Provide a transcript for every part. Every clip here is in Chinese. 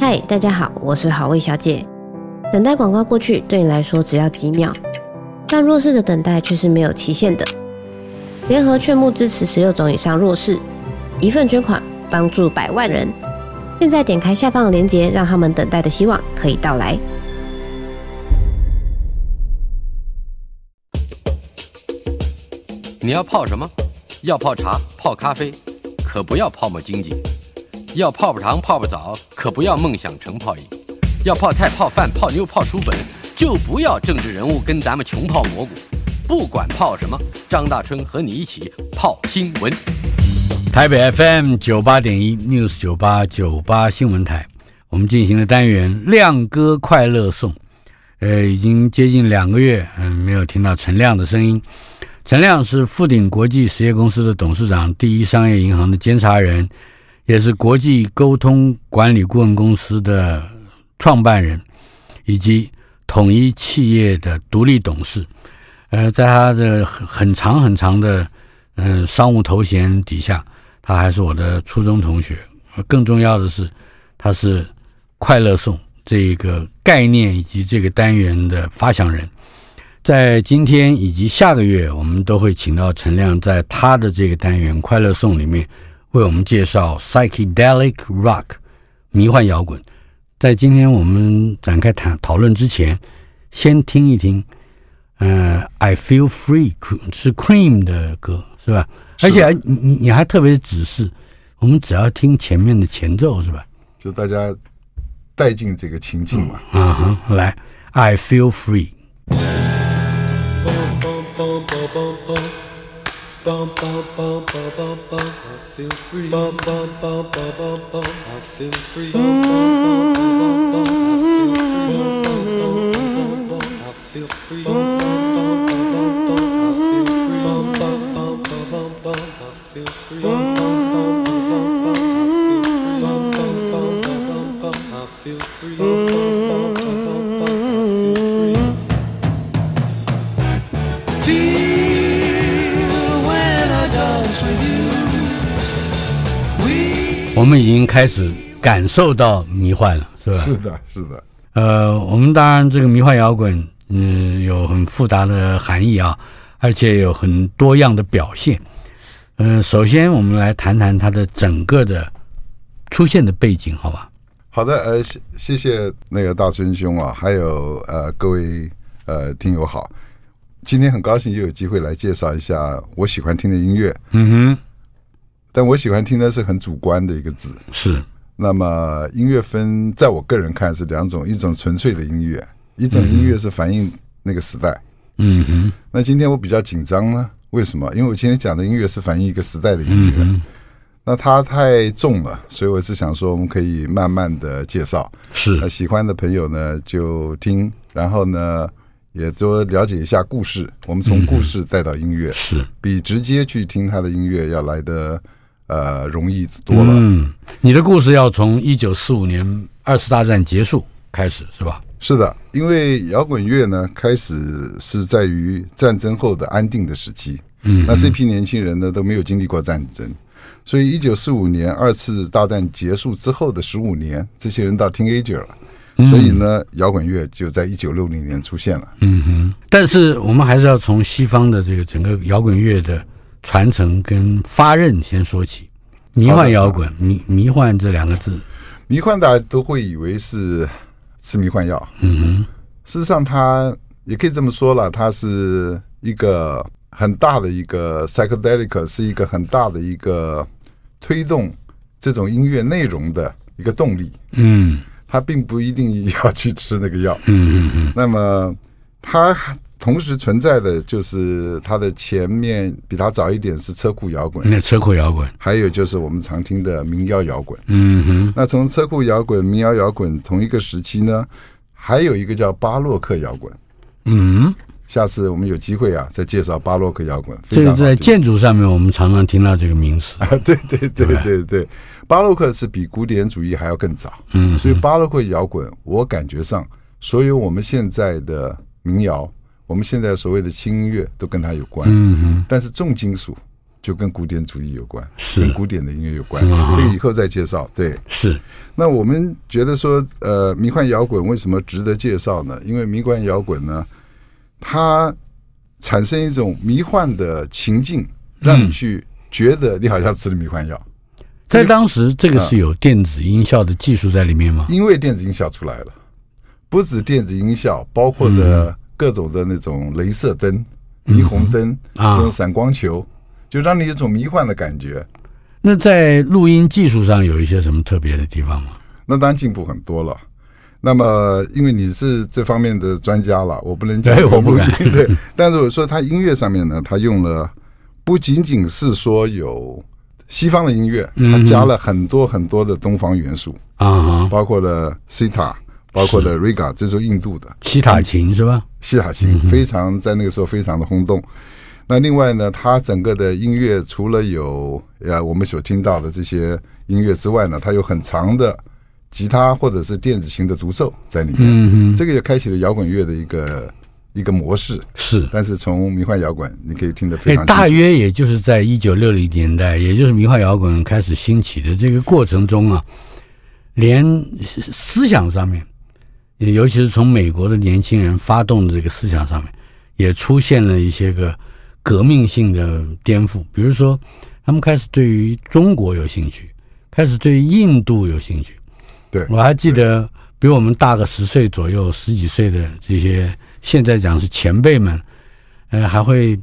嗨，大家好，我是好味小姐。等待广告过去，对你来说只要几秒，但弱势的等待却是没有期限的。联合劝募支持十六种以上弱势，一份捐款帮助百万人。现在点开下方的链接，让他们等待的希望可以到来。你要泡什么？要泡茶、泡咖啡，可不要泡沫经济；要泡泡糖、泡泡澡，可不要梦想成泡影；要泡菜、泡饭、泡妞、泡书本，就不要政治人物跟咱们穷泡蘑菇。不管泡什么，张大春和你一起泡新闻。台北 FM 九八点一 News 九八九八新闻台，我们进行了单元亮哥快乐颂。呃，已经接近两个月，嗯，没有听到陈亮的声音。陈亮是富鼎国际实业公司的董事长，第一商业银行的监察人，也是国际沟通管理顾问公司的创办人，以及统一企业的独立董事。呃，在他的很很长很长的嗯、商务头衔底下，他还是我的初中同学。更重要的是，他是快乐颂这个概念以及这个单元的发想人。在今天以及下个月，我们都会请到陈亮，在他的这个单元《快乐颂》里面为我们介绍 Psychedelic Rock 迷幻摇滚。在今天我们展开谈讨论之前，先听一听，呃，I Feel Free 是 Cream 的歌，是吧？是而且你你你还特别指示我们只要听前面的前奏，是吧？就大家带进这个情境嘛。嗯、啊哈，来，I Feel Free。Bump, bump, bump, bump, bump, bump, I feel free. Bump, bump, bump, bump, bump, bump, I feel free. Bump, bump, bump, bump, bump, I feel free. Bump, bump, bump, bump, bump, I feel free. 我们已经开始感受到迷幻了，是吧？是的，是的。呃，我们当然这个迷幻摇滚，嗯、呃，有很复杂的含义啊，而且有很多样的表现。嗯、呃，首先我们来谈谈它的整个的出现的背景，好吧？好的，呃，谢谢谢那个大春兄啊，还有呃各位呃听友好，今天很高兴又有机会来介绍一下我喜欢听的音乐。嗯哼。但我喜欢听的是很主观的一个字，是。那么音乐分，在我个人看是两种，一种纯粹的音乐，一种音乐是反映那个时代。嗯哼。那今天我比较紧张呢？为什么？因为我今天讲的音乐是反映一个时代的音乐，嗯、那它太重了，所以我是想说，我们可以慢慢的介绍。是。那喜欢的朋友呢，就听，然后呢，也多了解一下故事。我们从故事带到音乐，嗯、是比直接去听他的音乐要来的。呃，容易多了。嗯，你的故事要从一九四五年二次大战结束开始，是吧？是的，因为摇滚乐呢，开始是在于战争后的安定的时期。嗯，那这批年轻人呢，都没有经历过战争，所以一九四五年二次大战结束之后的十五年，这些人到 teenager 了，所以呢，摇滚乐就在一九六零年出现了。嗯哼，但是我们还是要从西方的这个整个摇滚乐的。传承跟发軔先说起，迷幻摇滚，迷迷幻这两个字，迷幻大家都会以为是吃迷幻药，嗯哼，事实上它也可以这么说了，它是一个很大的一个 psychedelic，是一个很大的一个推动这种音乐内容的一个动力，嗯，它并不一定要去吃那个药，嗯嗯嗯，那么它。同时存在的就是它的前面比它早一点是车库摇滚，那车库摇滚，还有就是我们常听的民谣摇滚。嗯哼，那从车库摇滚、民谣摇滚同一个时期呢，还有一个叫巴洛克摇滚。嗯，下次我们有机会啊，再介绍巴洛克摇滚。这是在建筑上面，我们常常听到这个名词。啊，对对对对对对，巴洛克是比古典主义还要更早。嗯，所以巴洛克摇滚，我感觉上所有我们现在的民谣。我们现在所谓的轻音乐都跟它有关，但是重金属就跟古典主义有关，是跟古典的音乐有关。嗯、这个以后再介绍。对，是。那我们觉得说，呃，迷幻摇滚为什么值得介绍呢？因为迷幻摇滚呢，它产生一种迷幻的情境，让你去觉得你好像吃了迷幻药。嗯、在当时，这个是有电子音效的技术在里面吗？因为电子音效出来了，不止电子音效，包括的各种的那种镭射灯、霓虹灯、那种闪光球。就让你有种迷幻的感觉。那在录音技术上有一些什么特别的地方吗？那当然进步很多了。那么，因为你是这方面的专家了，我不能讲，我不敢。对，但是我说他音乐上面呢，他用了不仅仅是说有西方的音乐，他加了很多很多的东方元素啊，包括了西塔，包括了 Riga，这是印度的西塔琴是吧？西塔琴非常在那个时候非常的轰动。那另外呢，它整个的音乐除了有呃我们所听到的这些音乐之外呢，它有很长的吉他或者是电子琴的独奏在里面。这个也开启了摇滚乐的一个一个模式。是，但是从迷幻摇滚你可以听得非常清楚。大约也就是在一九六零年代，也就是迷幻摇滚开始兴起的这个过程中啊，连思想上面，也尤其是从美国的年轻人发动的这个思想上面，也出现了一些个。革命性的颠覆，比如说，他们开始对于中国有兴趣，开始对印度有兴趣。对，我还记得比我们大个十岁左右、十几岁的这些，现在讲是前辈们，呃，还会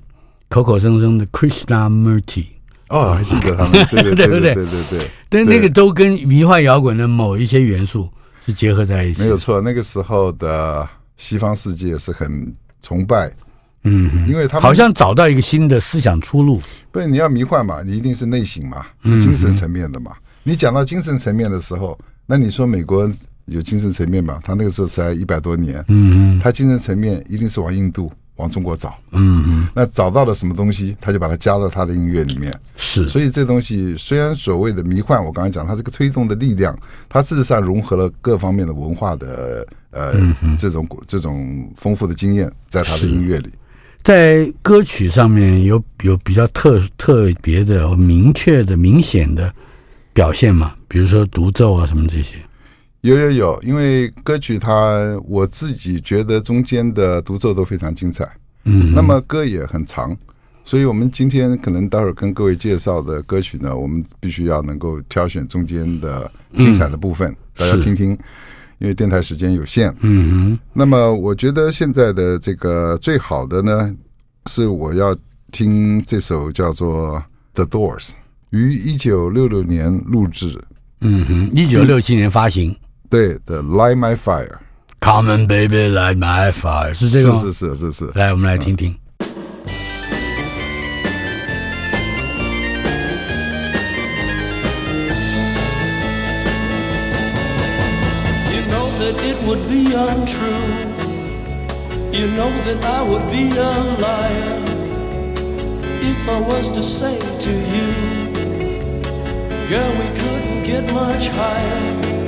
口口声声的 Krishnamurti。哦，还记得他们，对对 对对对对对。但那个都跟迷幻摇滚的某一些元素是结合在一起。没有错，那个时候的西方世界是很崇拜。嗯，因为他们好像找到一个新的思想出路。不是你要迷幻嘛，你一定是内省嘛，是精神层面的嘛。你讲到精神层面的时候，那你说美国有精神层面嘛？他那个时候才一百多年，嗯嗯，他精神层面一定是往印度、往中国找，嗯嗯，那找到了什么东西，他就把它加到他的音乐里面。是，所以这东西虽然所谓的迷幻，我刚才讲它这个推动的力量，它事实上融合了各方面的文化的呃这种这种丰富的经验，在他的音乐里。在歌曲上面有有比较特特别的、明确的、明显的表现嘛？比如说独奏啊什么这些？有有有，因为歌曲它我自己觉得中间的独奏都非常精彩，嗯，那么歌也很长，所以我们今天可能待会儿跟各位介绍的歌曲呢，我们必须要能够挑选中间的精彩的部分，嗯、大家听听，因为电台时间有限，嗯哼。那么我觉得现在的这个最好的呢，是我要听这首叫做《The Doors》，于一九六六年录制，嗯哼，一九六七年发行。对，《The Light My Fire》，Come on baby, light my fire，是这个是是是是是。来，我们来听听。You You know that I would be a liar if I was to say to you, Girl, we couldn't get much higher.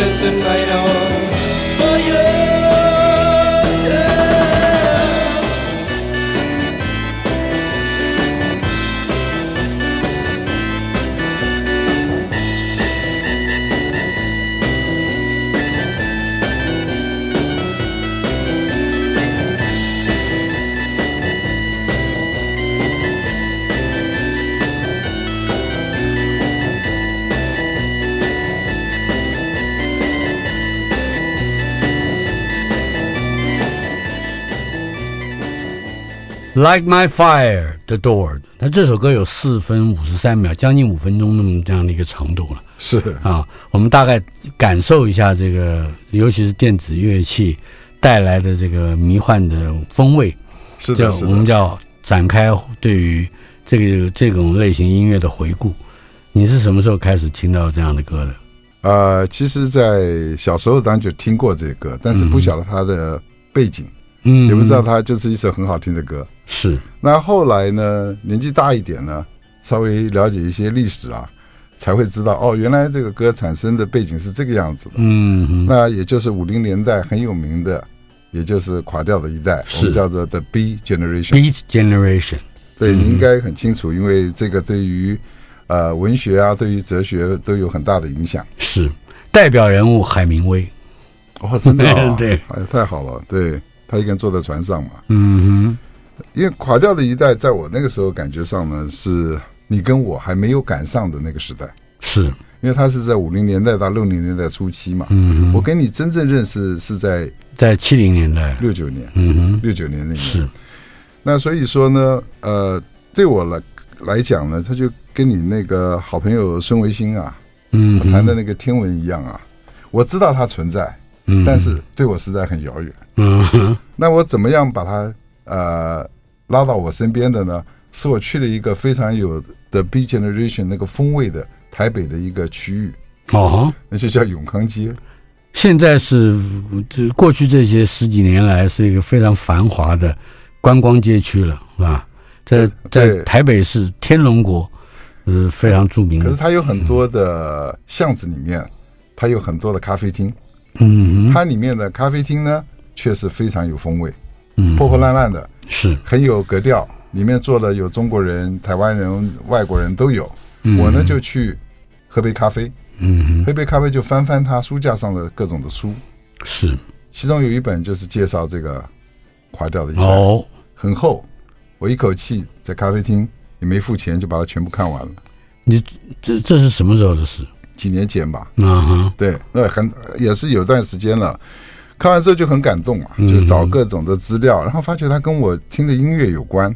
Set the night on Like My Fire, The Door。他这首歌有四分五十三秒，将近五分钟那么这样的一个长度了。是啊，我们大概感受一下这个，尤其是电子乐器带来的这个迷幻的风味。是的，我们叫展开对于这个这种类型音乐的回顾。你是什么时候开始听到这样的歌的？呃，其实，在小时候当然就听过这个歌，但是不晓得它的背景，嗯，也不知道它就是一首很好听的歌。是。那后来呢，年纪大一点呢，稍微了解一些历史啊，才会知道哦，原来这个歌产生的背景是这个样子的。嗯，那也就是五零年代很有名的，也就是垮掉的一代，我们叫做 The Beat Generation。Beat Generation。对，你应该很清楚，因为这个对于。呃，文学啊，对于哲学都有很大的影响。是代表人物海明威，哦，真的、哦，对，哎，太好了，对，他一个人坐在船上嘛，嗯哼，因为垮掉的一代，在我那个时候感觉上呢，是你跟我还没有赶上的那个时代，是。因为他是在五零年代到六零年代初期嘛，嗯哼，我跟你真正认识是在在七零年代。六九年，嗯哼，六九年那年，是，那所以说呢，呃，对我来来讲呢，他就。跟你那个好朋友孙维新啊，嗯，谈的那个天文一样啊，我知道它存在，嗯，但是对我实在很遥远，嗯，那我怎么样把它呃拉到我身边的呢？是我去了一个非常有的 Beat Generation 那个风味的台北的一个区域，哦，那就叫永康街。现在是这过去这些十几年来是一个非常繁华的观光街区了，是吧？在在台北市天龙国。是非常著名的，可是它有很多的巷子里面，它有很多的咖啡厅，嗯，它里面的咖啡厅呢，确实非常有风味，嗯，破破烂烂的，是很有格调，里面坐的有中国人、台湾人、外国人都有。我呢就去喝杯咖啡，嗯，喝杯咖啡就翻翻他书架上的各种的书，是，其中有一本就是介绍这个垮掉的一代，哦，很厚，我一口气在咖啡厅。也没付钱就把它全部看完了。你这这是什么时候的事？几年前吧。嗯哼，对，那很也是有段时间了。看完之后就很感动啊，就找各种的资料，然后发觉它跟我听的音乐有关，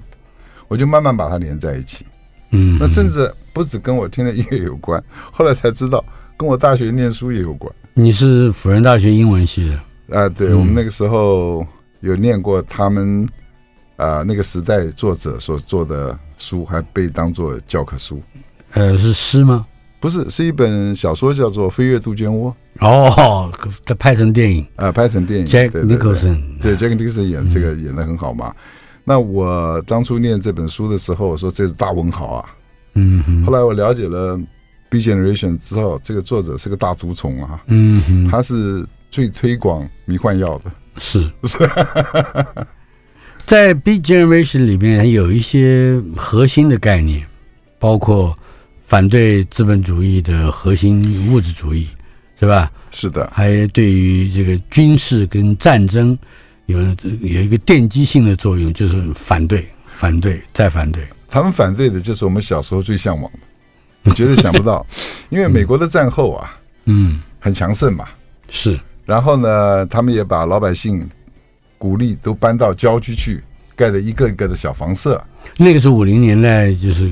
我就慢慢把它连在一起。嗯，那甚至不止跟我听的音乐有关，后来才知道跟我大学念书也有关。你是辅仁大学英文系的啊？对，我们那个时候有念过他们啊那个时代作者所做的。书还被当做教科书，呃，是诗吗？不是，是一本小说，叫做《飞越杜鹃窝》。哦，它拍成电影啊、呃，拍成电影。Jack Nicholson，对，Jack Nicholson 演这个演的很好嘛。嗯、那我当初念这本书的时候，我说这是大文豪啊。嗯。后来我了解了 Beat Generation 之后，这个作者是个大毒虫啊。嗯。他是最推广迷幻药的。是是。在 Beat Generation 里面有一些核心的概念，包括反对资本主义的核心物质主义，是吧？是的。还对于这个军事跟战争有有一个奠基性的作用，就是反对、反对再反对。他们反对的就是我们小时候最向往的，你绝对想不到，因为美国的战后啊，嗯，很强盛嘛，是。然后呢，他们也把老百姓。鼓励都搬到郊区去，盖了一个一个的小房舍。那个是五零年代，就是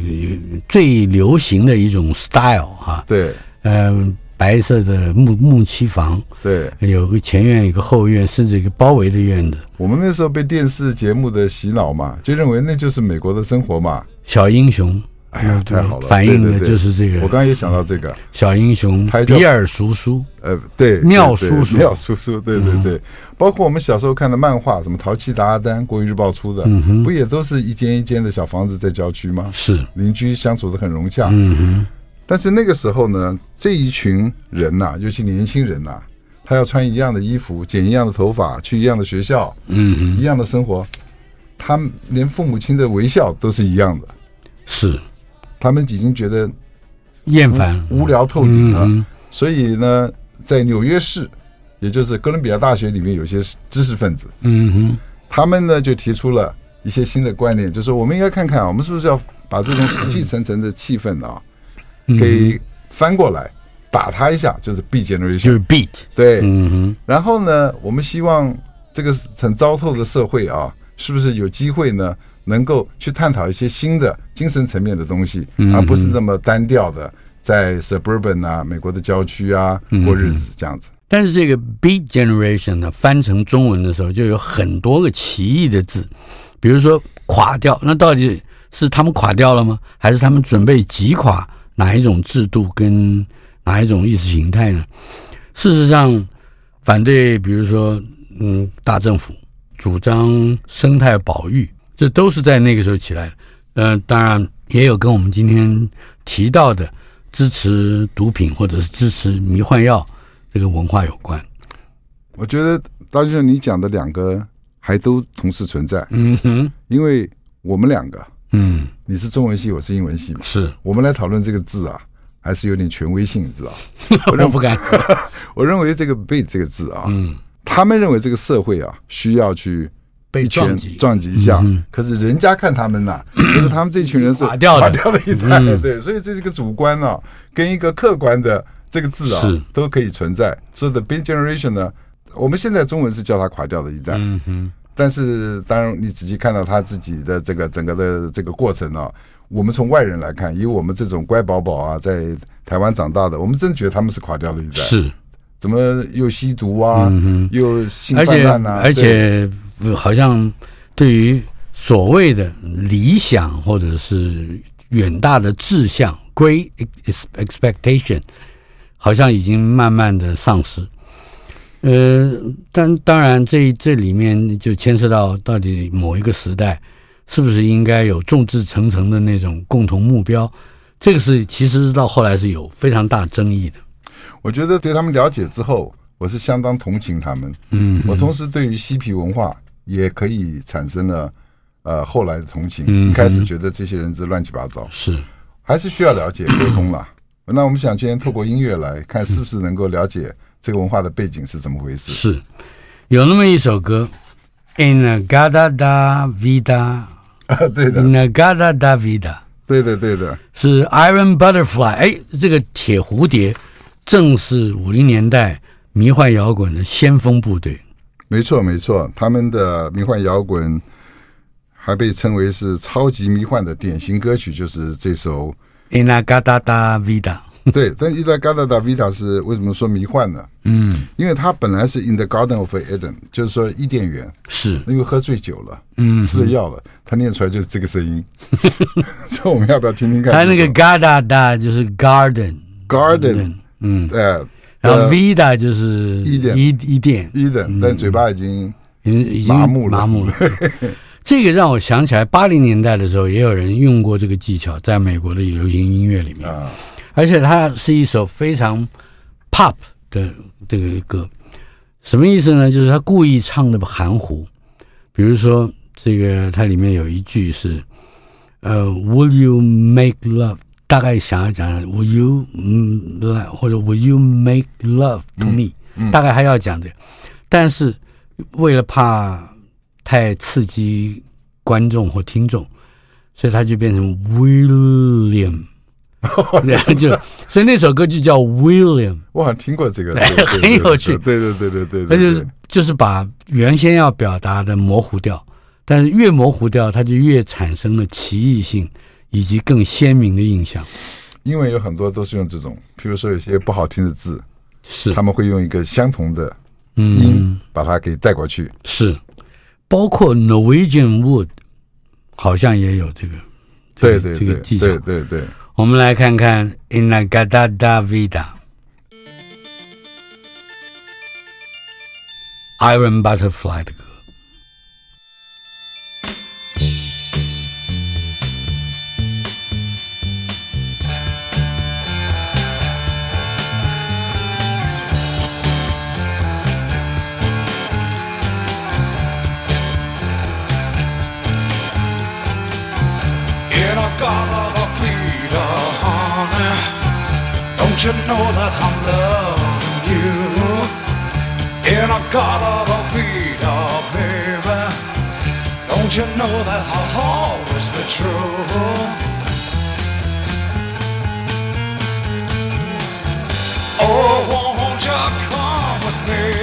最流行的一种 style 哈。对，嗯，白色的木木漆房，对，有个前院，有个后院，甚至一个包围的院子。我们那时候被电视节目的洗脑嘛，就认为那就是美国的生活嘛。小英雄。哎呀，太好了！反映的就是这个。我刚刚也想到这个小英雄，比尔叔叔。呃，对，妙叔叔，妙叔叔，对对对。包括我们小时候看的漫画，什么《淘气的阿丹》，国语日报出的，不也都是一间一间的小房子在郊区吗？是，邻居相处的很融洽。嗯哼。但是那个时候呢，这一群人呐，尤其年轻人呐，他要穿一样的衣服，剪一样的头发，去一样的学校，嗯哼，一样的生活，他们连父母亲的微笑都是一样的。是。他们已经觉得厌烦、无聊透顶了，所以呢，在纽约市，也就是哥伦比亚大学里面，有些知识分子，嗯哼，他们呢就提出了一些新的观念，就是我们应该看看，我们是不是要把这种死气沉沉的气氛啊，给翻过来，打他一下，就是 Beat Generation，就是 Beat，对，嗯哼，然后呢，我们希望这个很糟透的社会啊，是不是有机会呢？能够去探讨一些新的精神层面的东西，而不是那么单调的在 suburban 啊，美国的郊区啊过日子这样子。但是这个 Beat Generation 呢，翻成中文的时候就有很多个奇异的字，比如说垮掉，那到底是他们垮掉了吗？还是他们准备击垮哪一种制度跟哪一种意识形态呢？事实上，反对比如说嗯大政府，主张生态保育，这都是在那个时候起来的。嗯、呃，当然也有跟我们今天提到的支持毒品或者是支持迷幻药这个文化有关。我觉得大就像你讲的两个还都同时存在。嗯哼，因为我们两个，嗯，你是中文系，我是英文系嘛，是我们来讨论这个字啊，还是有点权威性，你知道？我不敢。我认为这个 “beat” 这个字啊，嗯，他们认为这个社会啊需要去。被撞击，撞击一下。嗯、可是人家看他们呐、啊，觉得、嗯、他们这群人是垮掉的，垮掉的一代。嗯、对，所以这是一个主观啊，跟一个客观的这个字啊，是都可以存在。所以 the big Generation 呢，我们现在中文是叫它垮掉的一代。嗯哼。但是当然，你仔细看到他自己的这个整个的这个过程啊，我们从外人来看，以我们这种乖宝宝啊，在台湾长大的，我们真觉得他们是垮掉的一代。是。怎么又吸毒啊？嗯、又性泛滥啊？而且，而且好像。对于所谓的理想或者是远大的志向 （great expectation），好像已经慢慢的丧失。呃，但当然这，这这里面就牵涉到到底某一个时代是不是应该有众志成城的那种共同目标？这个是其实到后来是有非常大争议的。我觉得对他们了解之后，我是相当同情他们。嗯，我同时对于嬉皮文化。也可以产生了，呃，后来的同情。嗯、一开始觉得这些人是乱七八糟，是还是需要了解沟通了。那我们想今天透过音乐来看，是不是能够了解这个文化的背景是怎么回事？是有那么一首歌，In-A-Gadda-Da Vida，啊，对的，In-A-Gadda-Da Vida，对的，对的，是 Iron Butterfly。哎，这个铁蝴蝶正是五零年代迷幻摇滚的先锋部队。没错，没错，他们的迷幻摇滚还被称为是超级迷幻的典型歌曲，就是这首《In-A-Gadda-Da Vida》。对，但《In-A-Gadda-Da Vida》是为什么说迷幻呢？嗯，因为它本来是《In the Garden of Eden》，就是说伊甸园，是因为喝醉酒了，嗯，吃了药了，他念出来就是这个声音。所以我们要不要听听看？他那个 Gadda-Da 就是 Garden，Garden，嗯，呃。然后 Vida 就是伊甸，伊伊甸，伊甸，但嘴巴已经已经麻木了，麻木了。这个让我想起来，八零年代的时候，也有人用过这个技巧，在美国的流行音乐里面。啊，而且它是一首非常 pop 的这个歌，什么意思呢？就是他故意唱的含糊。比如说，这个它里面有一句是，呃，Will you make love？大概想要讲，Will you 嗯来或者 Will you make love to me？、嗯嗯、大概还要讲这个，但是为了怕太刺激观众或听众，所以他就变成 William，然后 就所以那首歌就叫 William。我好像听过这个，很有趣。对对对对对，那就是就是把原先要表达的模糊掉，但是越模糊掉，它就越产生了奇异性。以及更鲜明的印象，因为有很多都是用这种，譬如说有些不好听的字，是。他们会用一个相同的音把它给带过去，嗯、是，包括 Norwegian Wood 好像也有这个，对对这个技巧，对对对，我们来看看 In-A-Gadda-Da Vida，Iron Butterfly 的歌。gotta plead her honey Don't you know that I'm loving you? And I gotta plead her baby. Don't you know that I'll always be true? Oh, won't you come with me?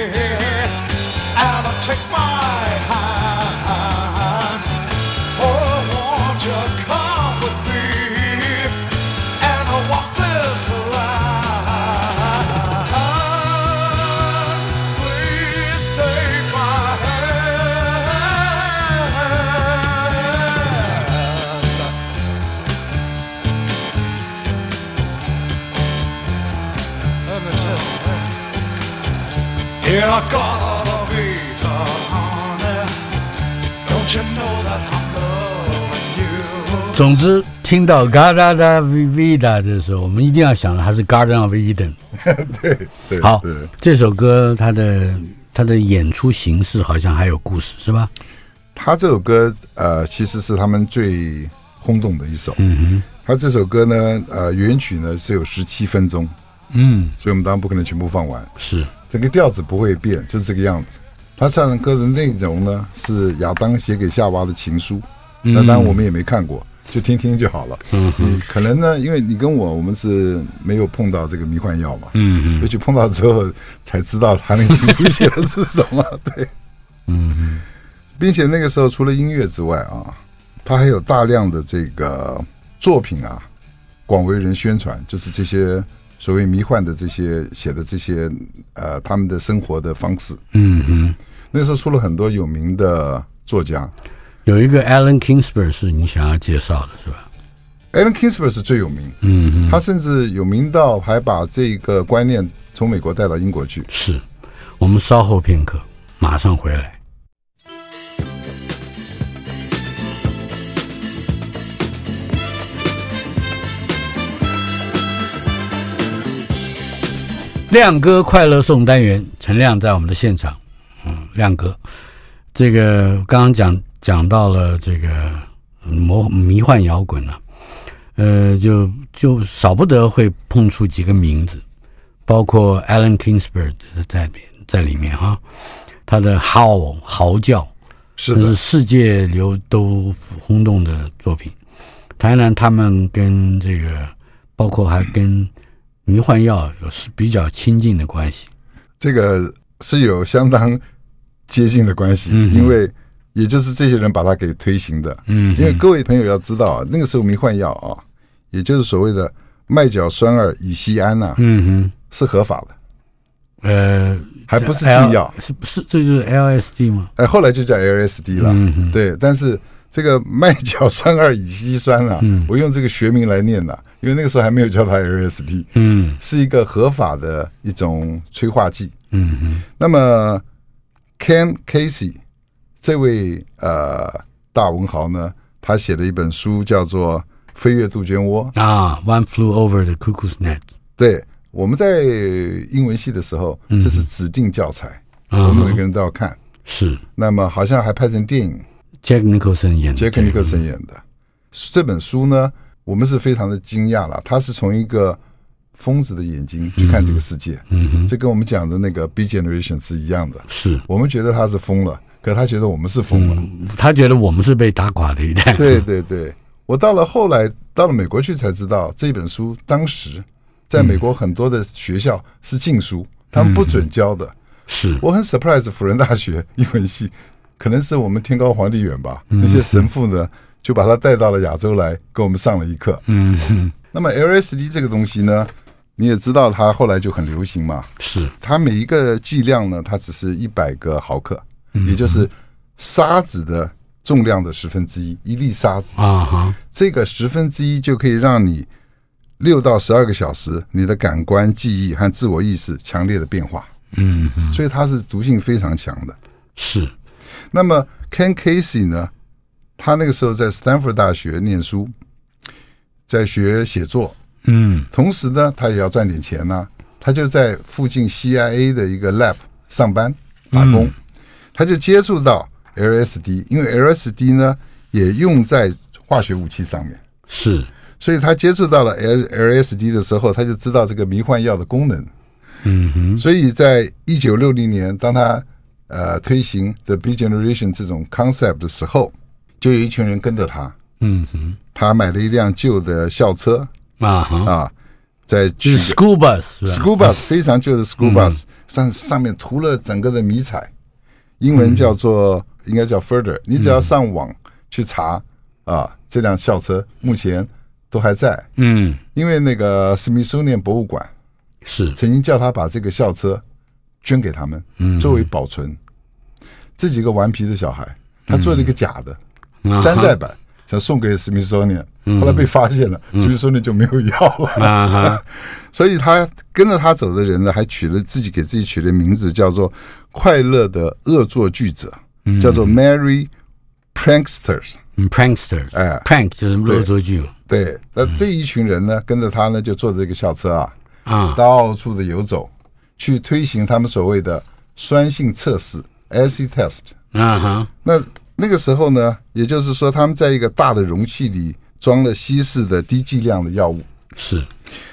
总之，听到 Garda da Vida 的时候，我们一定要想的还是 Garden of Eden。对对，好，这首歌它的它的演出形式好像还有故事，是吧？他这首歌呃，其实是他们最轰动的一首。嗯哼，他这首歌呢，呃，原曲呢是有十七分钟，嗯，所以我们当然不可能全部放完。是，整个调子不会变，就是这个样子。他唱的歌的内容呢，是亚当写给夏娃的情书。那当然我们也没看过，就听听就好了。嗯嗯，可能呢，因为你跟我，我们是没有碰到这个迷幻药嘛。嗯嗯，尤其碰到之后才知道他那个情书写的是什么。对，嗯哼，并且那个时候除了音乐之外啊，他还有大量的这个作品啊，广为人宣传，就是这些所谓迷幻的这些写的这些呃他们的生活的方式。嗯哼，那时候出了很多有名的作家有一个 Alan Kingsbury 是你想要介绍的，是吧？，Alan Kingsbury 是最有名，嗯，他甚至有名到还把这个观念从美国带到英国去。是。我们稍后片刻，马上回来。亮哥快乐送单元，陈亮在我们的现场。嗯，亮哥，这个刚刚讲讲到了这个魔迷幻摇滚了、啊，呃，就就少不得会碰触几个名字，包括 Alan Kingsbury 在在里面哈，他的 Howl 嚎叫是世界流都轰动的作品。当然，他们跟这个包括还跟。迷幻药有是比较亲近的关系，这个是有相当接近的关系，嗯、因为也就是这些人把它给推行的。嗯，因为各位朋友要知道啊，那个时候没换药啊，也就是所谓的麦角酸二乙酰胺呐，嗯哼，是合法的，呃，还不是禁药，是不是这就是 LSD 吗？哎，后来就叫 LSD 了。嗯哼，对，但是这个麦角酸二乙酰酸啊，嗯、我用这个学名来念的、啊。因为那个时候还没有叫它 LSD，嗯，是一个合法的一种催化剂，嗯哼。那么 Ken Casey 这位呃大文豪呢，他写的一本书叫做《飞越杜鹃窝》啊，《One Flew Over the Cuckoo's Nest》。对，我们在英文系的时候，这是指定教材，嗯、我们每个人都要看。是。那么好像还拍成电影，Jack Nicholson 演的。Jack Nicholson 演的这本书呢。我们是非常的惊讶了，他是从一个疯子的眼睛去看这个世界，嗯哼，这跟我们讲的那个 B Generation 是一样的。是我们觉得他是疯了，可他觉得我们是疯了，嗯，他觉得我们是被打垮的一代。对对对，我到了后来到了美国去才知道，这本书当时在美国很多的学校是禁书，他们不准教的。是我很 surprise，辅仁大学英文系可能是我们天高皇帝远吧，那些神父呢。就把他带到了亚洲来，给我们上了一课。嗯，那么 LSD 这个东西呢，你也知道，它后来就很流行嘛。是它每一个剂量呢，它只是一百个毫克，也就是沙子的重量的十分之一，一粒沙子啊哈，这个十分之一就可以让你六到十二个小时，你的感官记忆和自我意识强烈的变化。嗯，所以它是毒性非常强的。是。那么 Ken Casey 呢？他那个时候在斯坦福大学念书，在学写作，嗯，同时呢，他也要赚点钱呢、啊。他就在附近 CIA 的一个 lab 上班打工，嗯、他就接触到 LSD，因为 LSD 呢也用在化学武器上面，是，所以他接触到了 LSD 的时候，他就知道这个迷幻药的功能，嗯哼，所以在一九六零年，当他呃推行 The B Generation 这种 concept 的时候。就有一群人跟着他，嗯哼，他买了一辆旧的校车。啊哈。啊，在去 school bus，school bus 非常旧的 school bus 上上面涂了整个的迷彩，英文叫做应该叫 Further，你只要上网去查啊，这辆校车目前都还在，嗯，因为那个 Smithsonian 博物馆是。曾经叫他把这个校车捐给他们，嗯，作为保存。这几个顽皮的小孩，他做了一个假的。山寨版想送给史密索尼，嗯。后来被发现了，史密索尼就没有要了。所以他跟着他走的人呢，还取了自己给自己取的名字，叫做“快乐的恶作剧者”，叫做 Marry Pranksters。嗯，prankster，哎，prank 就是恶作剧。嘛，对，那这一群人呢，跟着他呢，就坐着这个校车啊，啊，到处的游走，去推行他们所谓的酸性测试 （acid test）。啊哈，那那个时候呢，也就是说，他们在一个大的容器里装了稀释的低剂量的药物，是，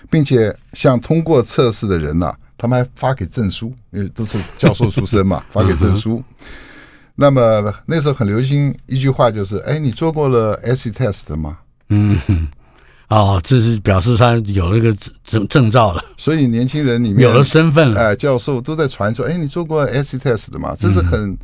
并且向通过测试的人呐、他们还发给证书，因为都是教授出身嘛，发给证书。那么那时候很流行一句话，就是：“哎，你做过了 acid test 吗？嗯。哼，哦，这是表示他有那个证证证照了，？”所以年轻人里面有了身份了，哎，教授都在传说：“哎，你做过 acid test 的吗？”这是很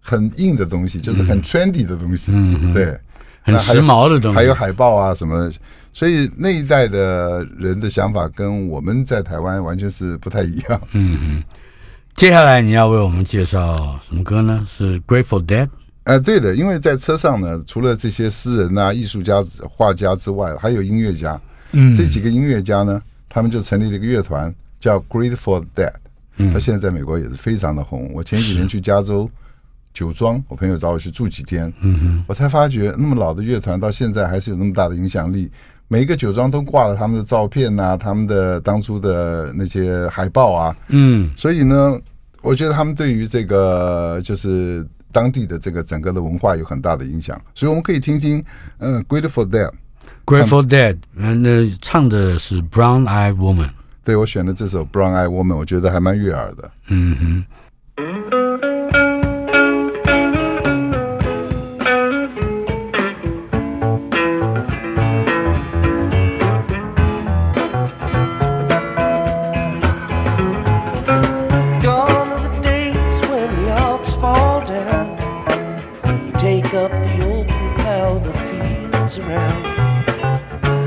很硬的东西，就是很 trendy 的东西，嗯对。很时髦的东西，还有海报啊什么的，所以那一代的人的想法跟我们在台湾完全是不太一样。嗯嗯。接下来你要为我们介绍什么歌呢？是 Grateful Dead。哎，对的，因为在车上呢，除了这些诗人啊、艺术家、画家之外，还有音乐家。嗯，这几个音乐家呢，他们就成立了一个乐团，叫 Grateful Dead。嗯，他现在在美国也是非常的红。我前几年去加州酒庄，我朋友找我去住几天，嗯哼，我才发觉那么老的乐团到现在还是有那么大的影响力。每一个酒庄都挂了他们的照片呐、啊，他们的当初的那些海报啊。嗯，所以呢，我觉得他们对于这个就是当地的这个整个的文化有很大的影响。所以我们可以听听，嗯，Grateful Dead。Grateful Dead，嗯，那唱的是 Brown Eyed Woman。对，我选的这首 Brown Eyed Woman，我觉得还蛮悦耳的。嗯哼。Around.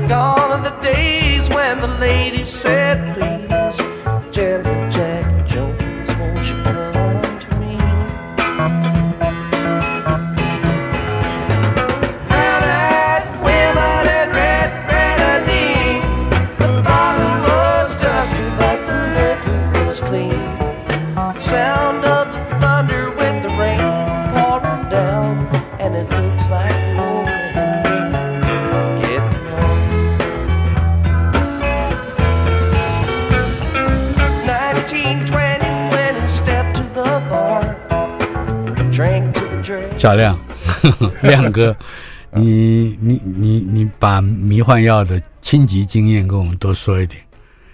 Gone are the days when the lady said, please, 小亮，亮哥，你你你你把迷幻药的亲级经验跟我们多说一点。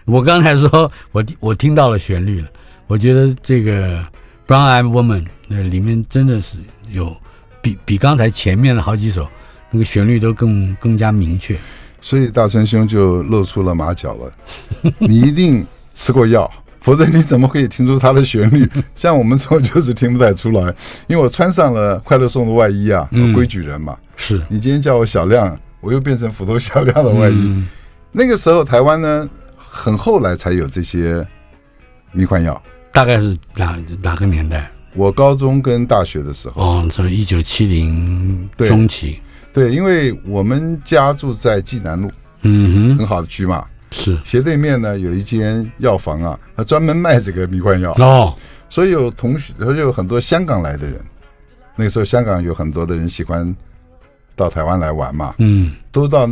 我刚才说我我听到了旋律了，我觉得这个 Brown Eyed Woman 那里面真的是有比比刚才前面的好几首那个旋律都更更加明确。所以大成兄就露出了马脚了。你一定吃过药，否则你怎么可以听出它的旋律？像我们这种就是听不太出来。因为我穿上了快乐颂的外衣啊，嗯规矩人嘛。是，你今天叫我小亮，我又变成斧头小亮的外衣。嗯那个时候台湾呢，很后来才有这些迷幻药。大概是哪哪个年代？我高中跟大学的时候，哦，从一九七零对中期。对，因为我们家住在济南路，嗯哼，很好的区嘛。是斜对面呢有一间药房啊，他专门卖这个迷幻药。哦，所以有同学，所以有很多香港来的人。那个时候，香港有很多的人喜欢到台湾来玩嘛，嗯都到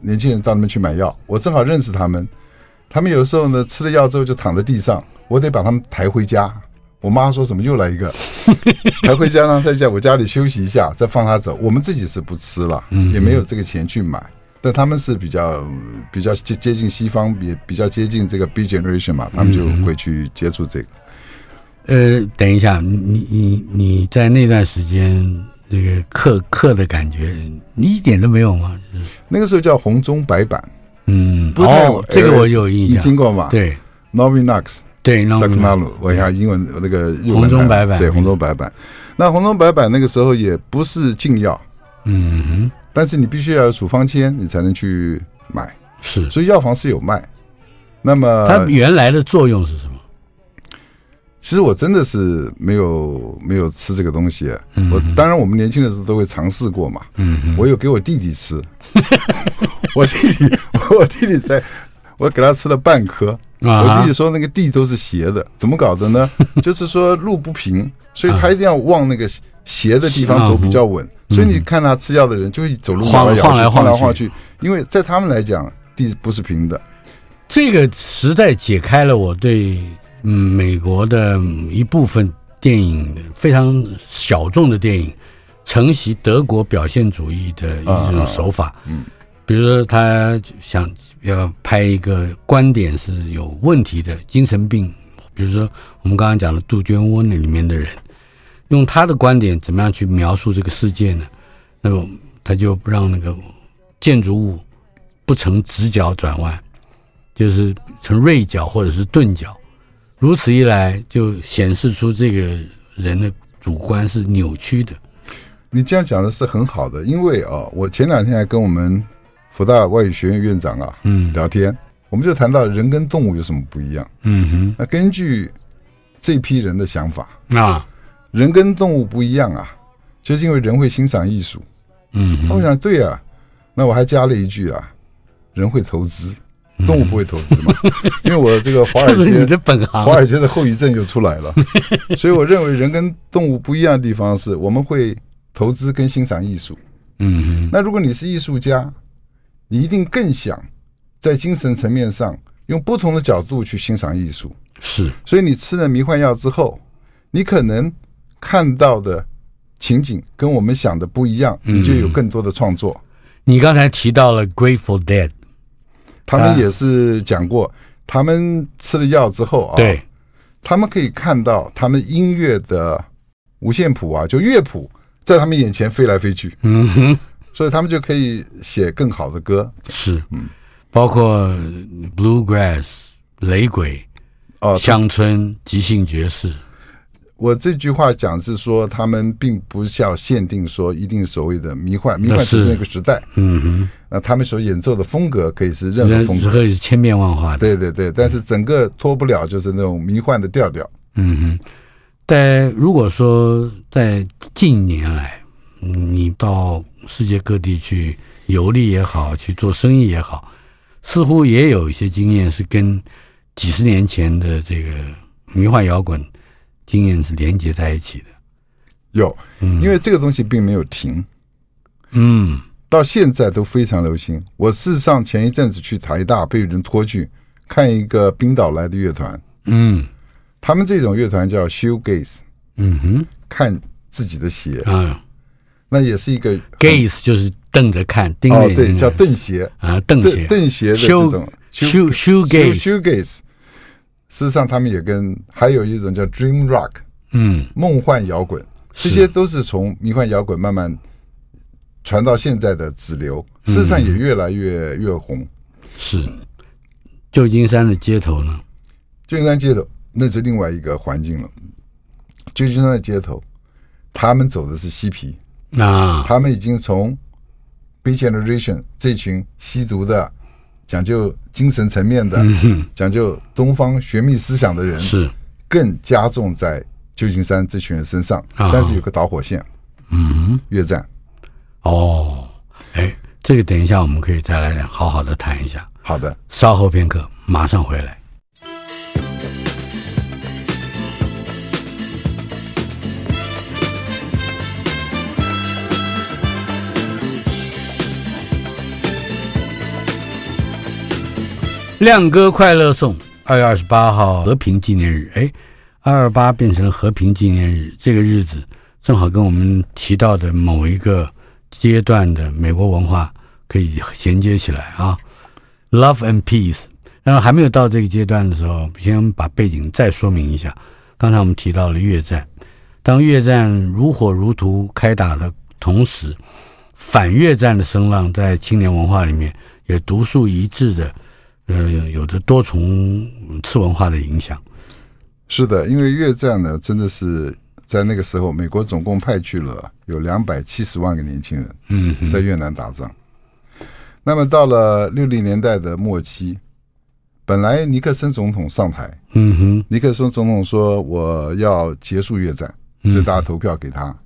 年轻人到那边去买药。我正好认识他们，他们有的时候呢吃了药之后就躺在地上，我得把他们抬回家。我妈说怎么又来一个，抬回家让他在我家里休息一下，再放他走。我们自己是不吃了，嗯也没有这个钱去买。但他们是比较比较接接近西方，也比较接近这个 B generation 嘛，他们就会去接触这个。呃，等一下，你你你在那段时间那个嗑嗑的感觉，你一点都没有吗？那个时候叫红中白板，嗯，不太哦，这个我有印象。你，听过吗？对，Novinox、对，那 s a 我 k 们 n a l u 我看英文那个文红中白板。对，红中白板。那红中白板那个时候也不是禁药，嗯哼，但是你必须要有处方签，你才能去买，是，所以药房是有卖。那么它原来的作用是什么？其实我真的是没有没有吃这个东西。嗯我当然我们年轻的时候都会尝试过嘛。嗯我有给我弟弟吃，我弟弟我弟弟在，我给他吃了半颗。啊我弟弟说那个地都是斜的，怎么搞的呢？就是说路不平，所以他一定要往那个斜的地方走比较稳。所以你看他吃药的人就会走路晃来晃去晃来晃去，因为在他们来讲地不是平的。这个时代解开了我对嗯美国的一部分电影非常小众的电影承袭德国表现主义的一种手法。嗯，比如说他想要拍一个观点是有问题的精神病，比如说我们刚刚讲的杜鹃窝那里面的人，用他的观点怎么样去描述这个世界呢？那么他就让那个建筑物不成直角转弯。就是成锐角或者是钝角，如此一来就显示出这个人的主观是扭曲的。你这样讲的是很好的，因为啊，我前两天还跟我们福大外语学院院长啊，嗯，聊天，我们就谈到人跟动物有什么不一样。嗯哼，那根据这批人的想法，啊，人跟动物不一样啊，就是因为人会欣赏艺术。嗯哼，我想对啊，那我还加了一句啊，人会投资。动物不会投资嘛？因为我这个华尔街，的本行，华尔街的后遗症就出来了。所以我认为人跟动物不一样的地方是，我们会投资跟欣赏艺术。嗯，那如果你是艺术家，你一定更想在精神层面上用不同的角度去欣赏艺术。是，所以你吃了迷幻药之后，你可能看到的情景跟我们想的不一样，你就有更多的创作。你刚才提到了 Grateful Dead。他们也是讲过，啊、他们吃了药之后啊，对，他们可以看到他们音乐的五线谱啊，就乐谱在他们眼前飞来飞去，嗯哼，所以他们就可以写更好的歌。是，嗯，包括 Bluegrass 雷鬼哦，乡村即兴爵士。我这句话讲是说，他们并不需要限定说一定所谓的迷幻，迷幻只是那个时代，嗯哼。那他们所演奏的风格可以是任何风格，可以是千变万化的。对对对，但是整个脱不了就是那种迷幻的调调。嗯哼。在如果说在近年来，你到世界各地去游历也好，去做生意也好，似乎也有一些经验是跟几十年前的这个迷幻摇滚。经验是连接在一起的，有，因为这个东西并没有停，嗯，到现在都非常流行。我事实上前一阵子去台大被人拖去看一个冰岛来的乐团，嗯，他们这种乐团叫 shoegaze，嗯哼，看自己的鞋。啊，那也是一个 gaze 就是瞪着看，盯着哦，对，叫瞪鞋。啊，瞪鞋，瞪鞋的这种。Shoe shoegaze shoegaze。事实上，他们也跟还有一种叫 Dream Rock，嗯，梦幻摇滚，这些都是从迷幻摇滚慢慢传到现在的主流。事实上，也越来越越红。是旧金山的街头呢？旧金山街头那是另外一个环境了。旧金山的街头，他们走的是嬉皮啊，他们已经从 Beat Generation 这群吸毒的。讲究精神层面的，讲究东方玄秘思想的人是更加重在旧金山这群人身上，但是有个导火线，嗯，越战。哦，哎，这个等一下我们可以再来好好的谈一下。好的，稍后片刻，马上回来。亮哥快乐颂，二月二十八号和平纪念日。哎，二二八变成了和平纪念日，这个日子正好跟我们提到的某一个阶段的美国文化可以衔接起来啊。Love and peace。然后还没有到这个阶段的时候，先把背景再说明一下。刚才我们提到了越战，当越战如火如荼开打的同时，反越战的声浪在青年文化里面也独树一帜的。呃，有着多重次文化的影响。是的，因为越战呢，真的是在那个时候，美国总共派去了有两百七十万个年轻人，嗯，在越南打仗。那么到了六零年代的末期，本来尼克森总统上台，嗯哼，尼克森总统说我要结束越战，所以大家投票给他。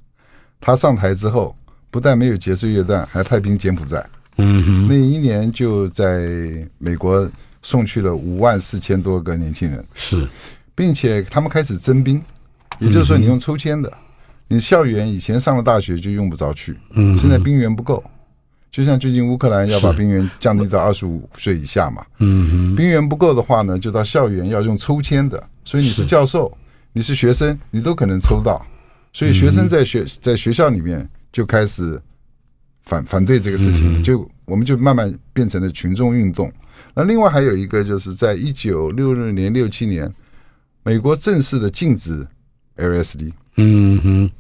他上台之后，不但没有结束越战，还派兵柬埔寨。嗯哼，那一年就在美国送去了五万四千多个年轻人，是，并且他们开始征兵，也就是说你用抽签的，你校园以前上了大学就用不着去，嗯，现在兵源不够，就像最近乌克兰要把兵源降低到二十五岁以下嘛，嗯哼，兵源不够的话呢，就到校园要用抽签的，所以你是教授，你是学生，你都可能抽到，所以学生在学在学校里面就开始。反反对这个事情，就我们就慢慢变成了群众运动。那另外还有一个，就是在一九六六年、六七年，美国正式的禁止 LSD。嗯哼，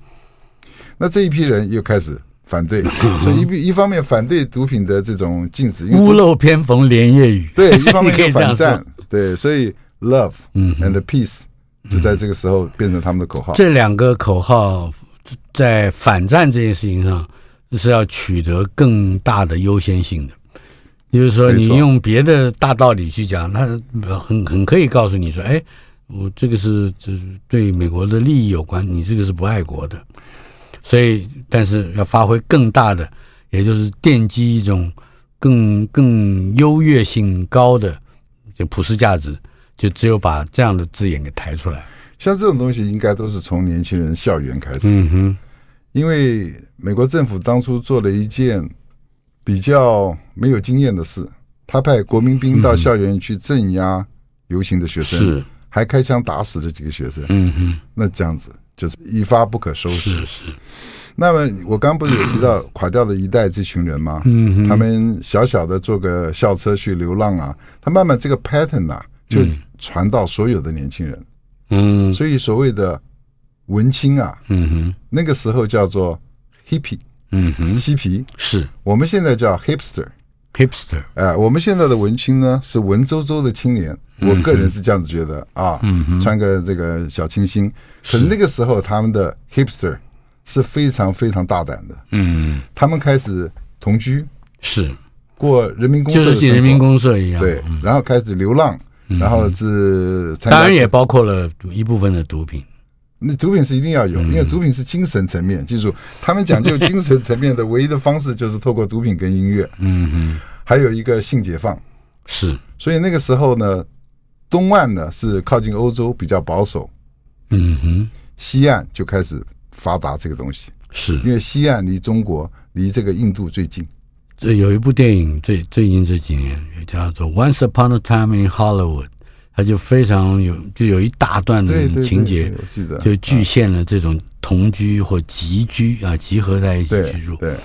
那这一批人又开始反对，所以一一方面反对毒品的这种禁止，屋漏偏逢连夜雨。对，一方面 又反战。对，所以 Love and Peace 就在这个时候变成他们的口号。这两个口号在反战这件事情上。是要取得更大的优先性的，就是说，你用别的大道理去讲，那很很可以告诉你说，哎，我这个是就是对美国的利益有关，你这个是不爱国的，所以，但是要发挥更大的，也就是奠基一种更更优越性高的就普世价值，就只有把这样的字眼给抬出来。像这种东西，应该都是从年轻人校园开始。嗯哼。因为美国政府当初做了一件比较没有经验的事，他派国民兵到校园去镇压游行的学生，是还开枪打死了几个学生。嗯哼，那这样子就是一发不可收拾。是是。那么我刚刚不是有提到垮掉的一代这群人吗？嗯哼，他们小小的坐个校车去流浪啊，他慢慢这个 pattern 啊就传到所有的年轻人。嗯，所以所谓的。文青啊，嗯哼，那个时候叫做 hippie，嗯哼，嬉皮。是。我们现在叫 hipster，hipster，hipster 哎，我们现在的文青呢是文绉绉的青年，我个人是这样子觉得啊，嗯哼，穿个这个小清新，可是那个时候他们的 hipster 是非常非常大胆的，嗯，他们开始同居，是。过人民公社，就是人民公社一样，对，然后开始流浪，然后是当然也包括了一部分的毒品。那毒品是一定要有，因为毒品是精神层面。记住，他们讲究精神层面的唯一的方式就是透过毒品跟音乐。嗯哼，还有一个性解放是。所以那个时候呢，东岸呢是靠近欧洲比较保守。嗯哼，西岸就开始发达这个东西。是因为西岸离中国离这个印度最近。这有一部电影最最近这几年也叫做《Once Upon a Time in Hollywood》。他就非常有，就有一大段的情节，就具现了这种同居或集居啊，集合在一起居住。对，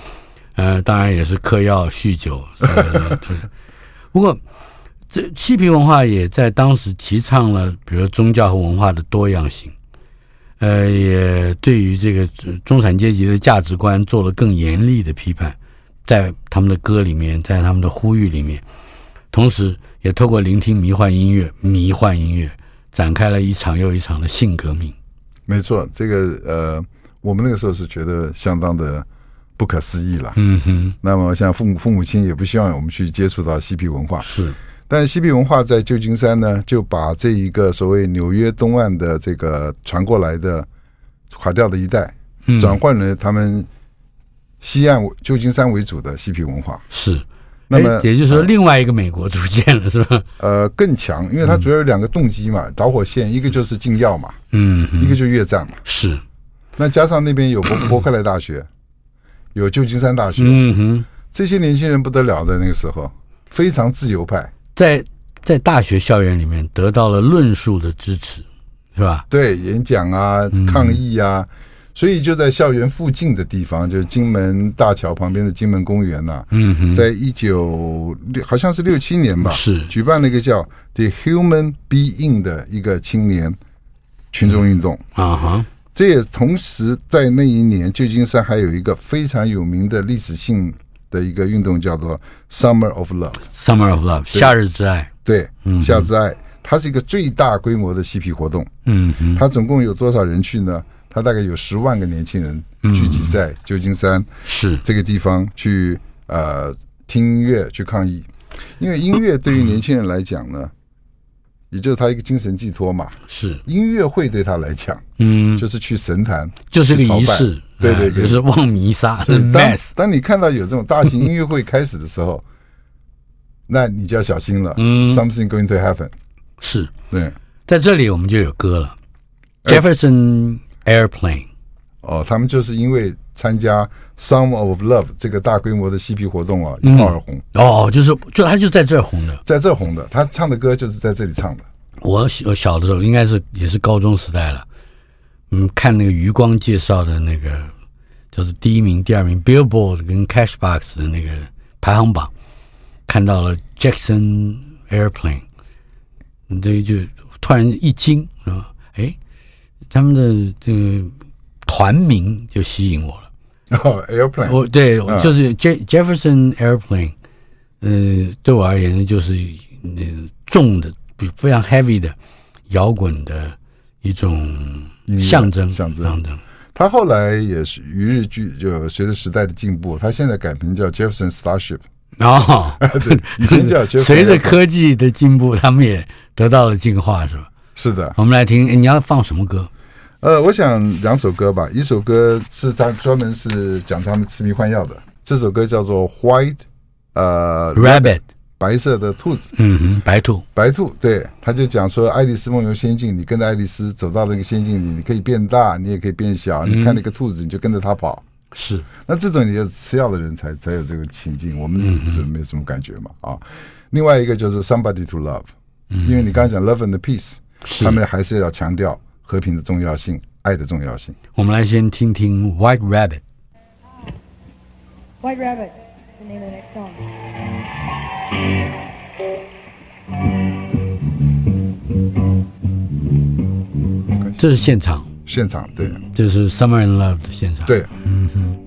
呃，当然也是嗑药、酗酒。对，不过这嬉皮文化也在当时提倡了，比如宗教和文化的多样性。呃，也对于这个中产阶级的价值观做了更严厉的批判，在他们的歌里面，在他们的呼吁里面。同时，也透过聆听迷幻音乐，迷幻音乐展开了一场又一场的性革命。没错，这个呃，我们那个时候是觉得相当的不可思议了。嗯哼。那么，像父母父母亲也不希望我们去接触到嬉皮文化。是。但嬉皮文化在旧金山呢，就把这一个所谓纽约东岸的这个传过来的垮掉的一代，转换了他们西岸旧金山为主的嬉皮文化。是。那么也就是说，另外一个美国出现了，是吧？呃，更强，因为它主要有两个动机嘛，导火线，一个就是禁药嘛，嗯，一个就越战嘛，是。那加上那边有伯伯克莱大学，有旧金山大学，嗯哼，这些年轻人不得了的那个时候，非常自由派，在在大学校园里面得到了论述的支持，是吧？对，演讲啊，抗议啊。所以就在校园附近的地方，就是金门大桥旁边的金门公园呐。嗯哼，在一九六好像是六七年吧，是举办了一个叫 The Human Being 的一个青年群众运动啊哈。这也同时在那一年，旧金山还有一个非常有名的历史性的一个运动，叫做 Summer of Love。Summer of Love，夏日之爱。对，夏日之爱，它是一个最大规模的嬉皮活动。嗯哼，它总共有多少人去呢？他大概有十万个年轻人聚集在旧金山是。这个地方去、嗯、呃听音乐去抗议，因为音乐对于年轻人来讲呢，也就是他一个精神寄托嘛。是。音乐会对他来讲，嗯，就是去神坛，就是仪式，对对对，哎就是望弥撒，是 所以当 当你看到有这种大型音乐会开始的时候，那你就要小心了。嗯，something going to happen。是。对，在这里我们就有歌了。哎，Jefferson Airplane，哦，他们就是因为参加《Some of Love》这个大规模的嬉皮活动啊，一炮而红，哦，就是就他就在这儿红的。在这红的。他唱的歌就是在这里唱的。我小我小的时候应该是也是高中时代了，嗯，看那个余光介绍的那个就是第一名、第二名 Billboard 跟 Cashbox 的那个排行榜，看到了 Jackson Airplane，你这个就突然一惊他们的这个团名就吸引我了。哦，Airplane，我对，嗯就是 Je Jefferson Airplane，呃，对我而言就是呃重的、比非常 heavy 的摇滚的一种象征，象征象征。他后来也是与日俱就随着时代的进步，他现在改名叫 Jefferson Starship。哦，对，以前 叫 Jefferson 随着科技的进步，他们也得到了进化，是吧？是的，我们来听，你要放什么歌？呃，我想两首歌吧，一首歌是他专门是讲他们吃迷幻药的，这首歌叫做 White，呃 Rabbit，白色的兔子，嗯哼，白兔，白兔，对，他就讲说爱丽丝梦游仙境，你跟着爱丽丝走到那个仙境里，你可以变大，你也可以变小，你看那个兔子，你就跟着它跑。是。那这种你就吃药的人才才有这个情境，我们是没什么感觉嘛啊。另外一个就是 Somebody to Love，因为你刚才讲 Love and Peace，他们还是要强调和平的重要性，爱的重要性。我们来先听听 White Rabbit。White Rabbit, the name of the next song. 这是现场，现场对这是 Summer in Love 的现场。对，嗯哼。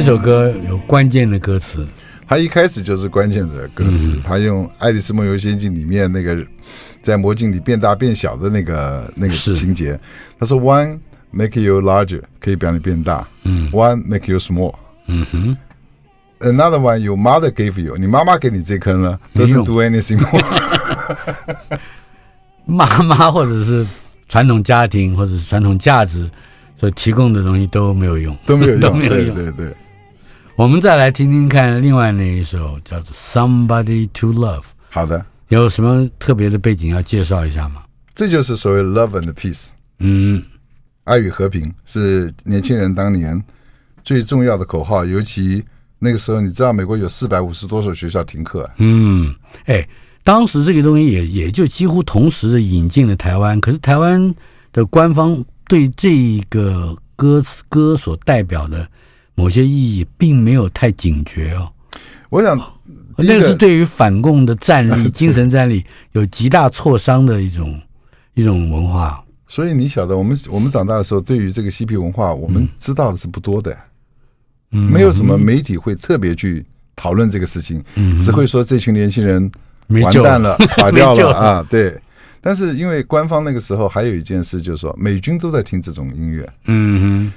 这首歌有关键的歌词，它一开始就是关键的歌词，他用《爱丽丝梦游仙境》里面那个在魔镜里变大变小的那个那个情节。他说：“One make you larger，可以让你变大。嗯，One make you small。嗯哼，Another one your mother gave you，你妈妈给你这坑了，doesn't do anything more。妈妈或者是传统家庭或者是传统价值所提供的东西都没有用，都没有用，都没有用。对对对。我们再来听听看另外那一首叫做《Somebody to Love》，好的，有什么特别的背景要介绍一下吗？这就是所谓 love and peace，嗯，爱与和平是年轻人当年最重要的口号。尤其那个时候，你知道美国有四百五十多所学校停课、啊，嗯，哎，当时这个东西也也就几乎同时的引进了台湾，可是台湾的官方对这个歌词歌所代表的某些意义，并没有太警觉哦。我想那个是对于反共的战力、精神战力有极大挫伤的一种一种文化。所以你晓得，我们我们长大的时候，对于这个嬉皮文化，我们知道的是不多的，嗯，没有什么媒体会特别去讨论这个事情，嗯。只会说这群年轻人完蛋了，垮掉了啊，对。但是因为官方那个时候还有一件事，就是说美军都在听这种音乐，嗯哼，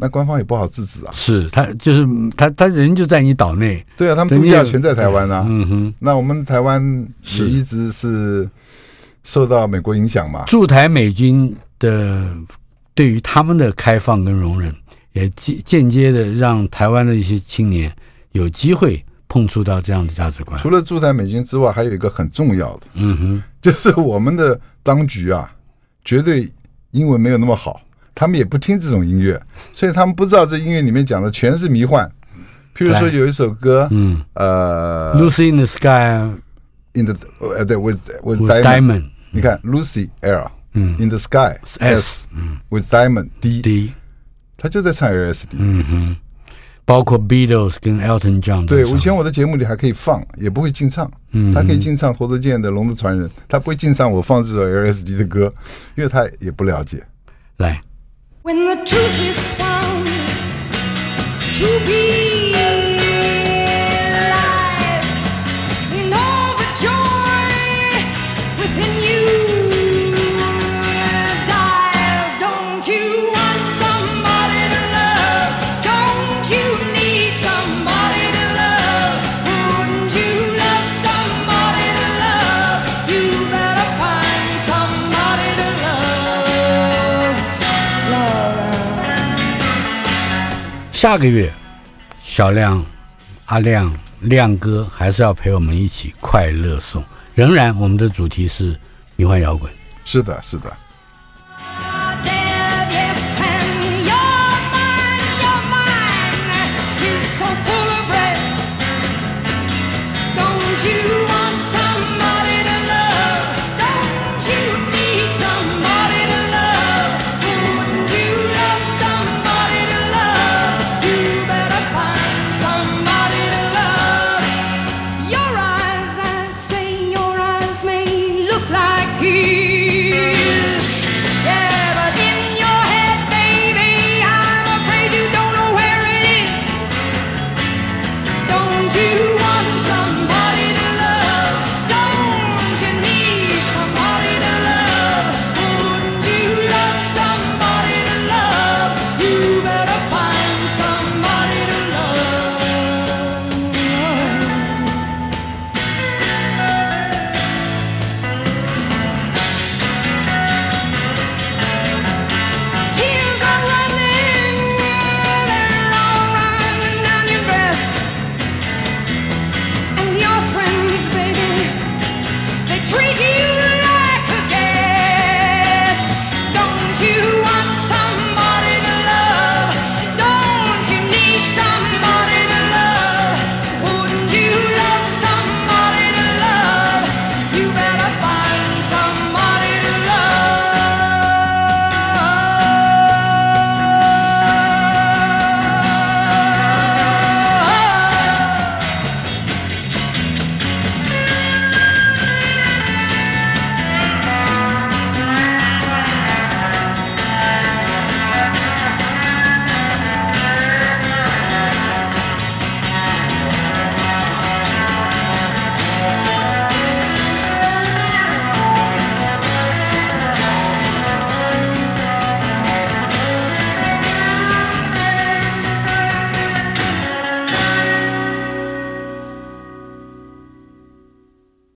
那官方也不好制止啊。是他就是他他人就在你岛内，对啊，他们对你也度假全在台湾啊。嗯哼，那我们台湾是也一直是受到美国影响嘛。驻台美军的对于他们的开放跟容忍，也间间接的让台湾的一些青年有机会碰触到这样的价值观。除了驻台美军之外，还有一个很重要的，嗯哼，就是我们的当局啊，绝对英文没有那么好，他们也不听这种音乐，所以他们不知道这音乐里面讲的全是迷幻。譬如说有一首歌，嗯，呃，Lucy in the Sky in the 呃对，with with, with Diamond，你看 Lucy L，嗯，in the Sky S，嗯，with Diamond D D，他就在唱 LSD，嗯哼，包括 Beatles 跟 Elton John，对，以前我的节目里还可以放，也不会禁唱，嗯，他可以禁唱侯德健的《龙的传人》，他不会禁唱我放这首 LSD 的歌，因为他也不了解。来。When the truth is found to be 下个月，小亮、阿亮、亮哥还是要陪我们一起快乐颂。仍然，我们的主题是迷幻摇滚。是的，是的。